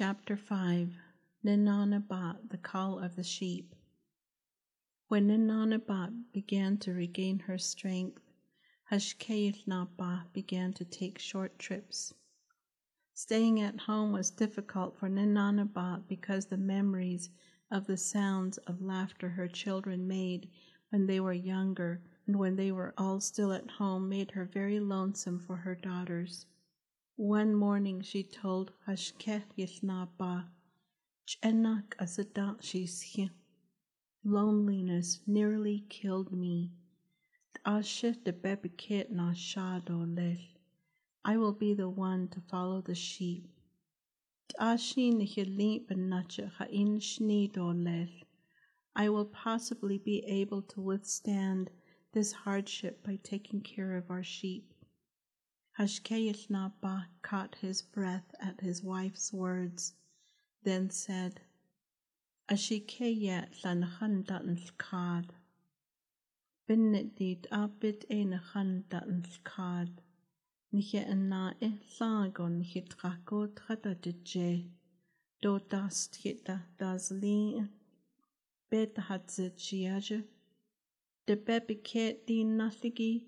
Chapter 5 Ninanabat, the Call of the Sheep. When Ninanabat began to regain her strength, Hashké Yił Naabaah began to take short trips. Staying at home was difficult for Ninanabat because the memories of the sounds of laughter her children made when they were younger and when they were all still at home made her very lonesome for her daughters. One morning she told Hashkeh Yithnaba, Chenak asadakshishya. Loneliness nearly killed me. Ashe de bebiket na shado lel. I will be the one to follow the sheep. I will possibly be able to withstand this hardship by taking care of our sheep. Hashké Yił Naabaah caught his breath at his wife's words, then said, Ashikeyet lanachandan lkad. Binnitid abit enachandan lkad. Nije enna e eh lagon hitrako tradadije. Do dast hita dazli. Bet hatzit shiaje. De bebiket di nathigi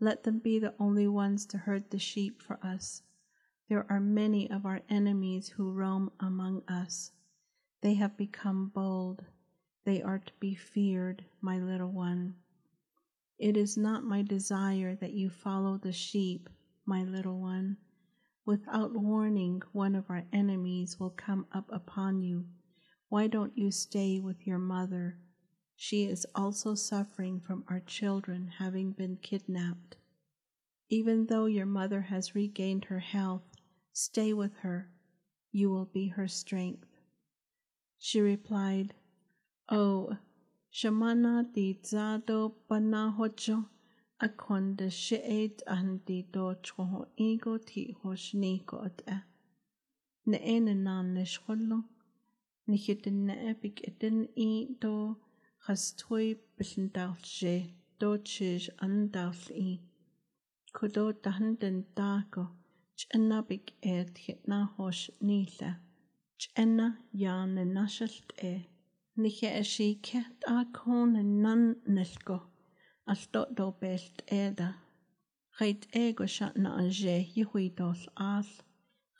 Let them be the only ones to herd the sheep for us. There are many of our enemies who roam among us. They have become bold. They are to be feared, my little one. It is not my desire that you follow the sheep, my little one. Without warning, one of our enemies will come up upon you. Why don't you stay with your mother? She is also suffering from our children having been kidnapped. Even though your mother has regained her health, stay with her. You will be her strength. She replied, Oh, Shamana di zado panahocho akonde sheet andi do choho ego ti hoshniko. Ne ene nan nishkolo, nihitin ne epik etin i do qastqui pillantaqlli tochish anantaql'i kulo tahantan taako ch'ana pik'et ji'najox nila ch'ana yaana naxalt'e nije'xikje t'aakhun nan nalko alto'topel t'eda qeit'eeko xa'na'axe yijuitolh'aal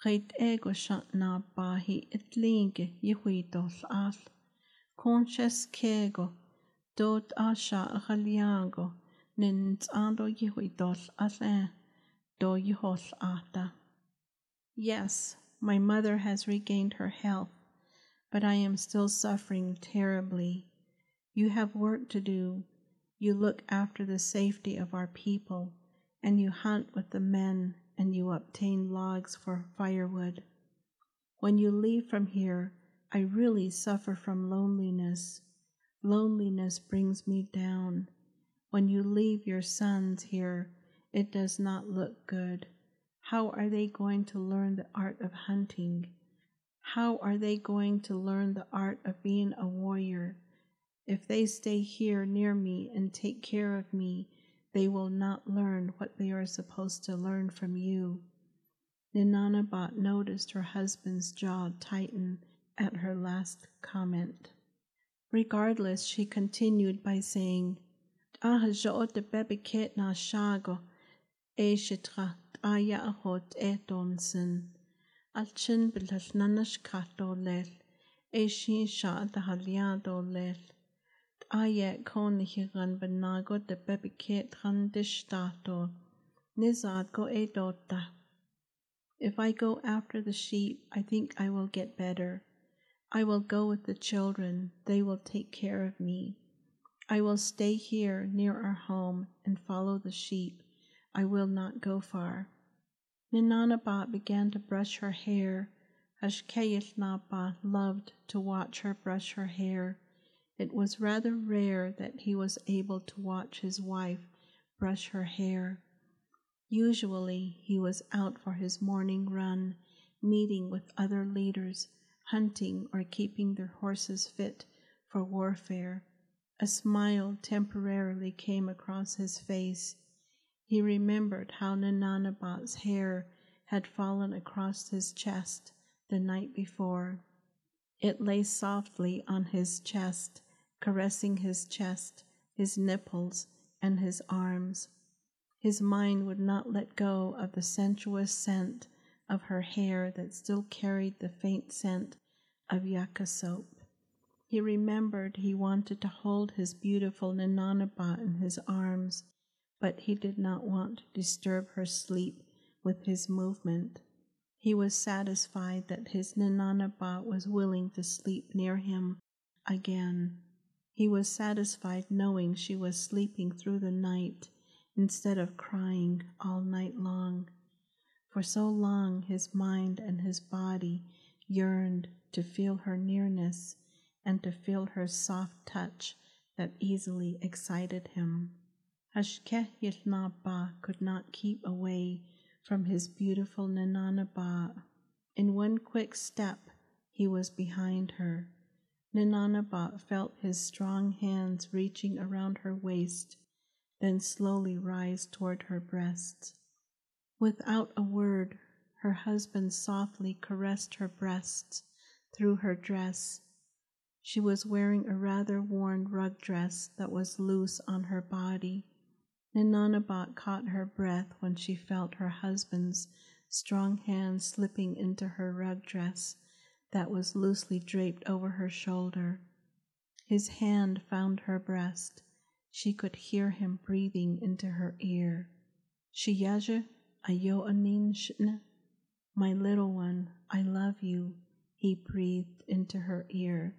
qeit'eeko xa'napaaji itlinki yijuitolh'aal anje yihui dos al. Geit ego shat na bahi et linge yihui dos al. Conches kego, dot asha galiago, nins ando yihui dos al e, do yihos ata. Yes, my mother has regained her health but I am still suffering terribly. You have work to do. You look after the safety of our people, and you hunt with the men, and you obtain logs for firewood. When you leave from here, I really suffer from loneliness. Loneliness brings me down. When you leave your sons here, it does not look good. How are they going to learn the art of hunting? How are they going to learn the art of being a warrior? If they stay here near me and take care of me, they will not learn what they are supposed to learn from you. Ninanabat noticed her husband's jaw tighten at her last comment. Regardless, she continued by saying, Ah, jo'ot de bebiket na shago, e shitra aya ahot etonsen. Alchin bilhal nanash kato lel, e shi sha da haliado lel. Aye kon hiran benago de bebiket ran dishtato, nizad go e dota. If I go after the sheep, I think I will get better. I will go with the children, they will take care of me. I will stay here near our home and follow the sheep. I will not go far. Ninanabat began to brush her hair. Hashké Yił Naabaah loved to watch her brush her hair. It was rather rare that he was able to watch his wife brush her hair. Usually he was out for his morning run, meeting with other leaders, hunting or keeping their horses fit for warfare. A smile temporarily came across his face. He remembered how Nananabat's hair had fallen across his chest the night before. It lay softly on his chest, caressing his chest, his nipples, and his arms. His mind would not let go of the sensuous scent of her hair that still carried the faint scent of yucca soap. He remembered he wanted to hold his beautiful Nananabat in his arms, but he did not want to disturb her sleep with his movement. He was satisfied that his Nananabat was willing to sleep near him again. He was satisfied knowing she was sleeping through the night instead of crying all night long. For so long his mind and his body yearned to feel her nearness and to feel her soft touch that easily excited him. Hashkeh Yithnaba could not keep away from his beautiful Nananaba. In one quick step, he was behind her. Nananaba felt his strong hands reaching around her waist, then slowly rise toward her breasts. Without a word, her husband softly caressed her breasts through her dress she was wearing a rather worn rug dress that was loose on her body. Nananabat caught her breath when she felt her husband's strong hand slipping into her rug dress that was loosely draped over her shoulder. His hand found her breast. She could hear him breathing into her ear. Shiyaja ayo anin shne. My little one, I love you, he breathed into her ear.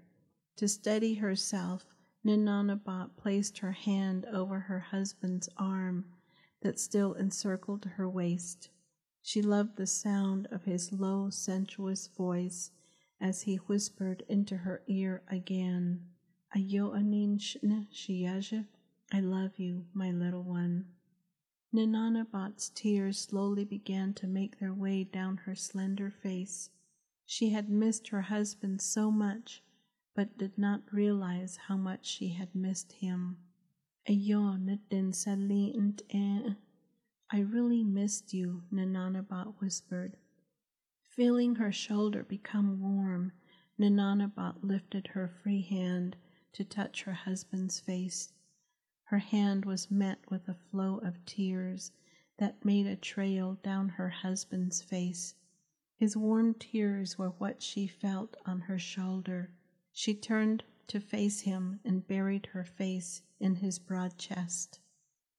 To steady herself, Nananabat placed her hand over her husband's arm that still encircled her waist. She loved the sound of his low, sensuous voice as he whispered into her ear again, Ayo anin shne shiyaja, I love you, my little one. Nananabat's tears slowly began to make their way down her slender face. She had missed her husband so much but did not realize how much she had missed him. Eh? I really missed you, Nananabat whispered. Feeling her shoulder become warm, Nananabat lifted her free hand to touch her husband's face. Her hand was met with a flow of tears that made a trail down her husband's face. His warm tears were what she felt on her shoulder. She turned to face him and buried her face in his broad chest.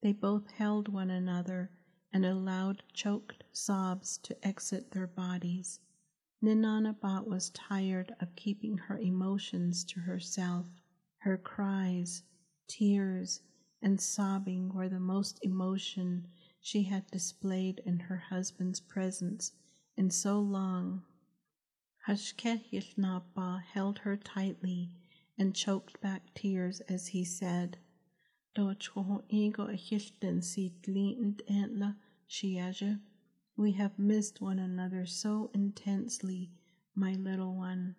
They both held one another and allowed choked sobs to exit their bodies. Ninanabat was tired of keeping her emotions to herself. Her cries, tears, and sobbing were the most emotion she had displayed in her husband's presence in so long Hashké Yił Naabaah held her tightly and choked back tears as he said, We have missed one another so intensely, my little one.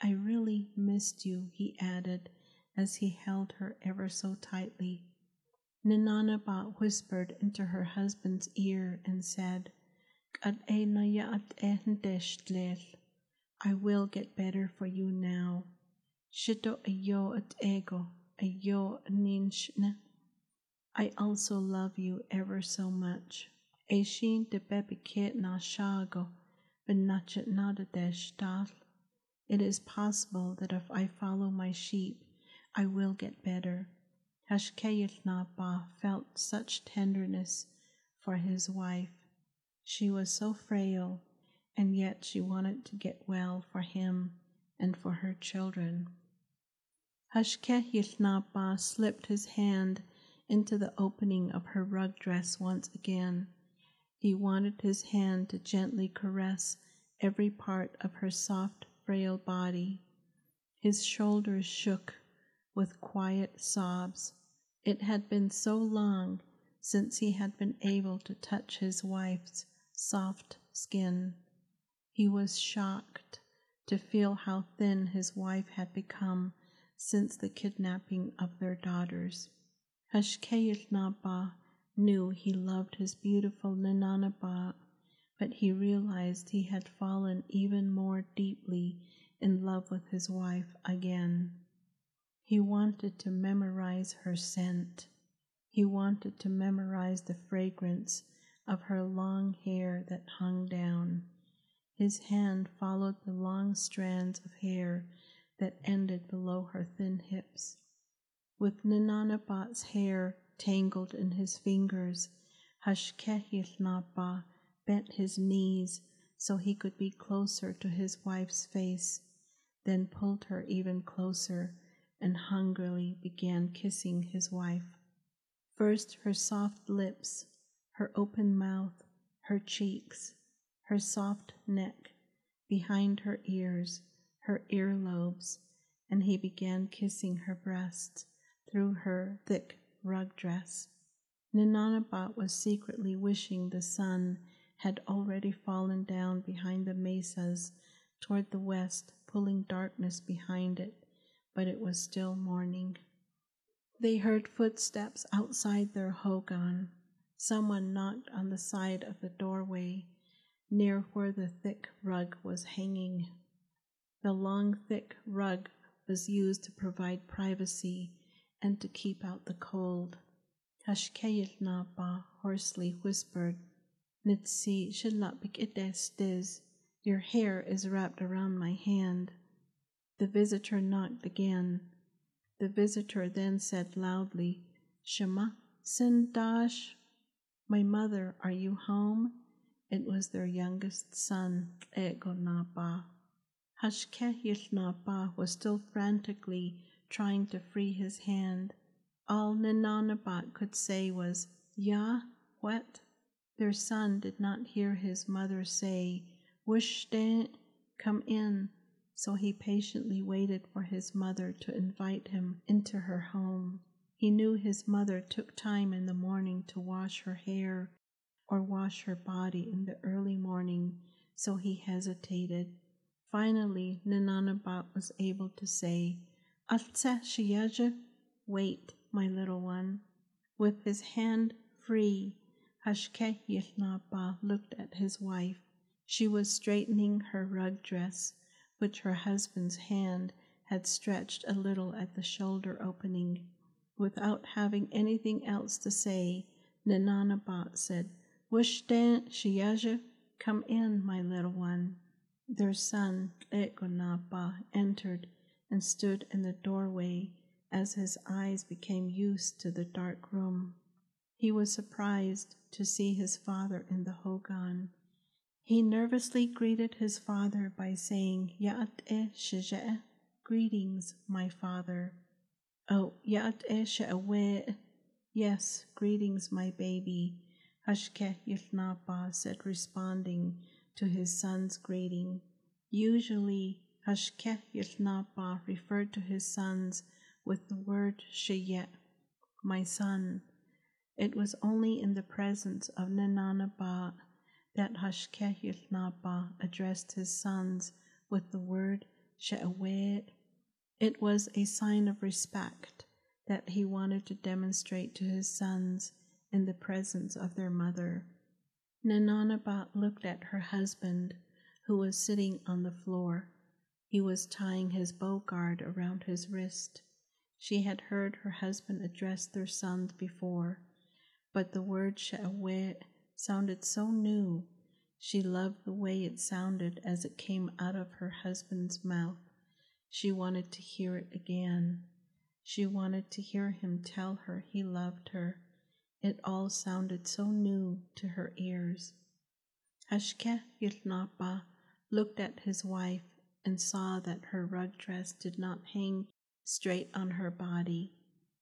I really missed you, he added as he held her ever so tightly. Nananabat whispered into her husband's ear and said, I will get better for you now. Shito ayo at ego, ayo ninshne. I also love you ever so much. Eshin de bebiket na shago, benachet nadadesh dal. It is possible that if I follow my sheep, I will get better. Hashké Yił Naabaah felt such tenderness for his wife she was so frail, and yet she wanted to get well for him and for her children. Hashké slipped his hand into the opening of her rug dress once again. He wanted his hand to gently caress every part of her soft, frail body. His shoulders shook with quiet sobs. It had been so long since he had been able to touch his wife's soft skin. He was shocked to feel how thin his wife had become since the kidnapping of their daughters. Hashké Yił Naabaah knew he loved his beautiful Ninanaba, but he realized he had fallen even more deeply in love with his wife again. He wanted to memorize her scent. He wanted to memorize the fragrance of her long hair that hung down. His hand followed the long strands of hair that ended below her thin hips. With Ninanabat's hair tangled in his fingers, Hashké Yił Naabaah bent his knees so he could be closer to his wife's face, then pulled her even closer and hungrily began kissing his wife. First her soft lips, her open mouth, her cheeks, her soft neck, behind her ears, her earlobes, and he began kissing her breasts through her thick rug dress. Ninanabat was secretly wishing the sun had already fallen down behind the mesas toward the west, pulling darkness behind it, but it was still morning. They heard footsteps outside their hogan. Someone knocked on the side of the doorway near where the thick rug was hanging. The long, thick rug was used to provide privacy and to keep out the cold. Hashké Yił Naabaah hoarsely whispered, Shilapik idestes. Your hair is wrapped around my hand. The visitor knocked again. The visitor then said loudly, Shema, Sindash. My mother, are you home? It was their youngest son, Egonaba. Hashké Yił Naabaah was still frantically trying to free his hand. All Ninanabat could say was, Ya, what? Their son did not hear his mother say, Wishdan, come in, so he patiently waited for his mother to invite him into her home. He knew his mother took time in the morning to wash her hair or wash her body in the early morning, so he hesitated. Finally, Ninanabat was able to say, Shiyaja, wait, my little one. With his hand free, Hashké Yił Naabaah looked at his wife. She was straightening her rug dress, which her husband's hand had stretched a little at the shoulder opening. Without having anything else to say, Ninanabat said, Wishdan Shiyaja, come in, my little one. Their son, Egonapa, entered and stood in the doorway as his eyes became used to the dark room. He was surprised to see his father in the Hogan. He nervously greeted his father by saying, Ya'at e shija'e, greetings, my father. Oh, Ya'at e sha'awe, yes, greetings, my baby, Hashke Yilnapa said, responding to his son's greeting. Usually, Hashke Yilnapa referred to his sons with the word Sheyet, my son. It was only in the presence of Ninanaba that Hashké Yił Naabaah addressed his sons with the word She'awed. It was a sign of respect that he wanted to demonstrate to his sons in the presence of their mother. Ninanabat looked at her husband, who was sitting on the floor. He was tying his bow guard around his wrist. She had heard her husband address their sons before, but the word She'aweh sounded so new. She loved the way it sounded as it came out of her husband's mouth. She wanted to hear it again. She wanted to hear him tell her he loved her. It all sounded so new to her ears. Hashke Yilnapa looked at his wife and saw that her rug dress did not hang straight on her body.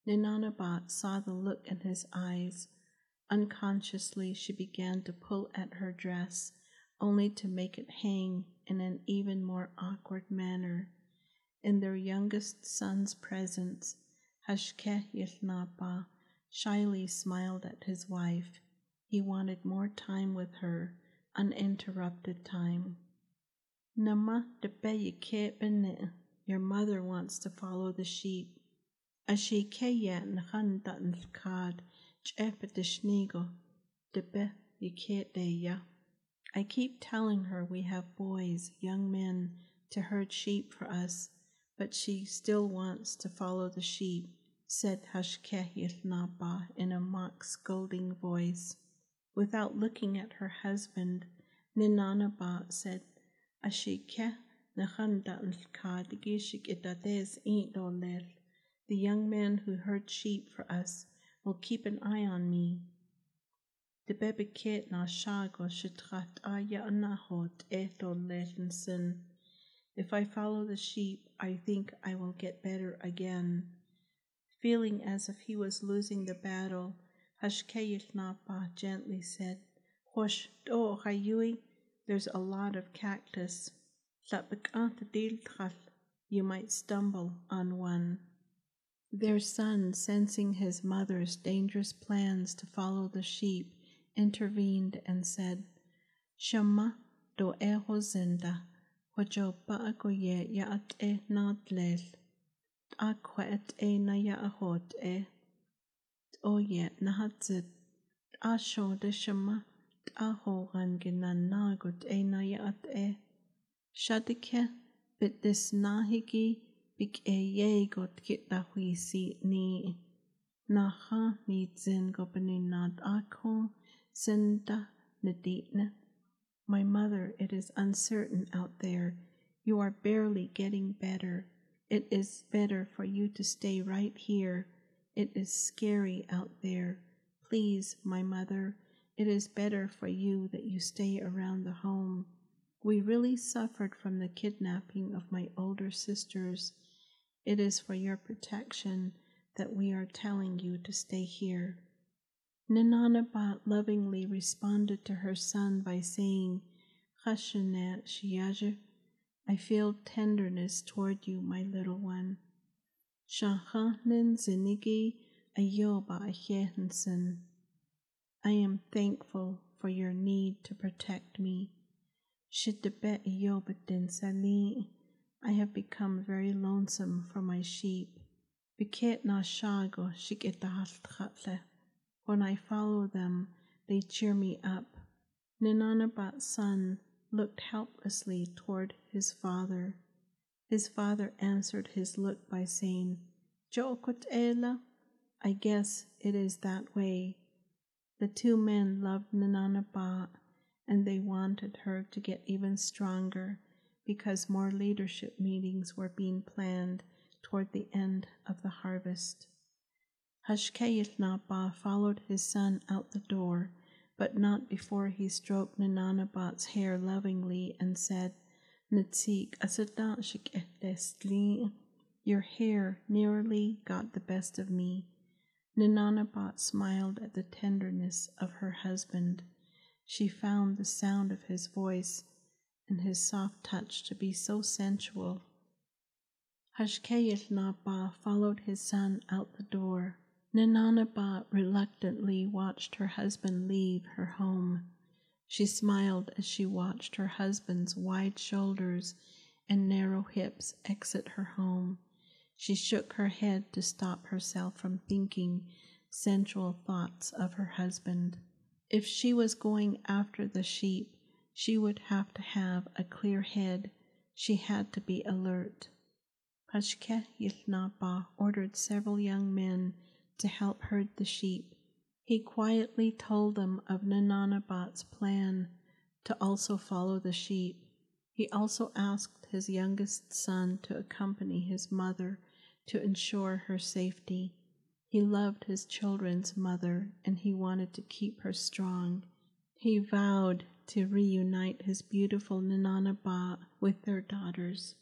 Ninanabat saw the look in his eyes. Unconsciously, she began to pull at her dress, only to make it hang in an even more awkward manner. In their youngest son's presence, Hashké Yił Naabaah shyly smiled at his wife. He wanted more time with her, uninterrupted time. Nama de Your mother wants to follow the sheep. Ashikeya nhanda nkad chepetishnigo de ya. I keep telling her we have boys, young men, to herd sheep for us, but she still wants to follow the sheep, said Hashké Yił Naabaah in a mock scolding voice. Without looking at her husband, Ninanaba said, Ashike Nahanda Nkadgishik itades dolel. The young man who herd sheep for us will keep an eye on me. De bebeket na shago shitrat aya anahot etol If I follow the sheep, I think I will get better again. Feeling as if he was losing the battle, Hashké Yił Naabaah gently said, Hosh do hayui, there's a lot of cactus. You might stumble on one. Their son, sensing his mother's dangerous plans to follow the sheep, intervened and said, Shama do e hozinda, wajo baagoye ya at e nadlel, akwet e na ya ahot e. Oye nahatzit asho de shama ahogan ginan nagot e na yat e. Shadike bit this nahigi git da huisi ni naha ni zin gopani nad akho sinda naditna my mother, it is uncertain out there. You are barely getting better. It is better for you to stay right here it is scary out there. Please, my mother, it is better for you that you stay around the home. We really suffered from the kidnapping of my older sisters. It is for your protection that we are telling you to stay here. Ninanabat lovingly responded to her son by saying, I feel tenderness toward you, my little one. I am thankful for your need to protect me. Shittebet Ayobatin Sali. I have become very lonesome for my sheep. When I follow them, they cheer me up. Ninanabat's son looked helplessly toward his father. His father answered his look by saying, Jokut Ela, I guess it is that way. The two men loved Nananaba and they wanted her to get even stronger because more leadership meetings were being planned toward the end of the harvest. Hashké Yił Naabaah followed his son out the door, but not before he stroked Nananabat's hair lovingly and said, Nitsik asadashik etestli. Your hair nearly got the best of me. Ninanabat smiled at the tenderness of her husband. She found the sound of his voice and his soft touch to be so sensual. Hashké Yił Naabaah followed his son out the door. Ninanabat reluctantly watched her husband leave her home. She smiled as she watched her husband's wide shoulders and narrow hips exit her home. She shook her head to stop herself from thinking sensual thoughts of her husband. If she was going after the sheep, she would have to have a clear head. She had to be alert. Pashke Yilnaba ordered several young men to help herd the sheep. He quietly told them of Nananabat's plan to also follow the sheep. He also asked his youngest son to accompany his mother to ensure her safety. He loved his children's mother and he wanted to keep her strong. He vowed to reunite his beautiful Nananaba with their daughters.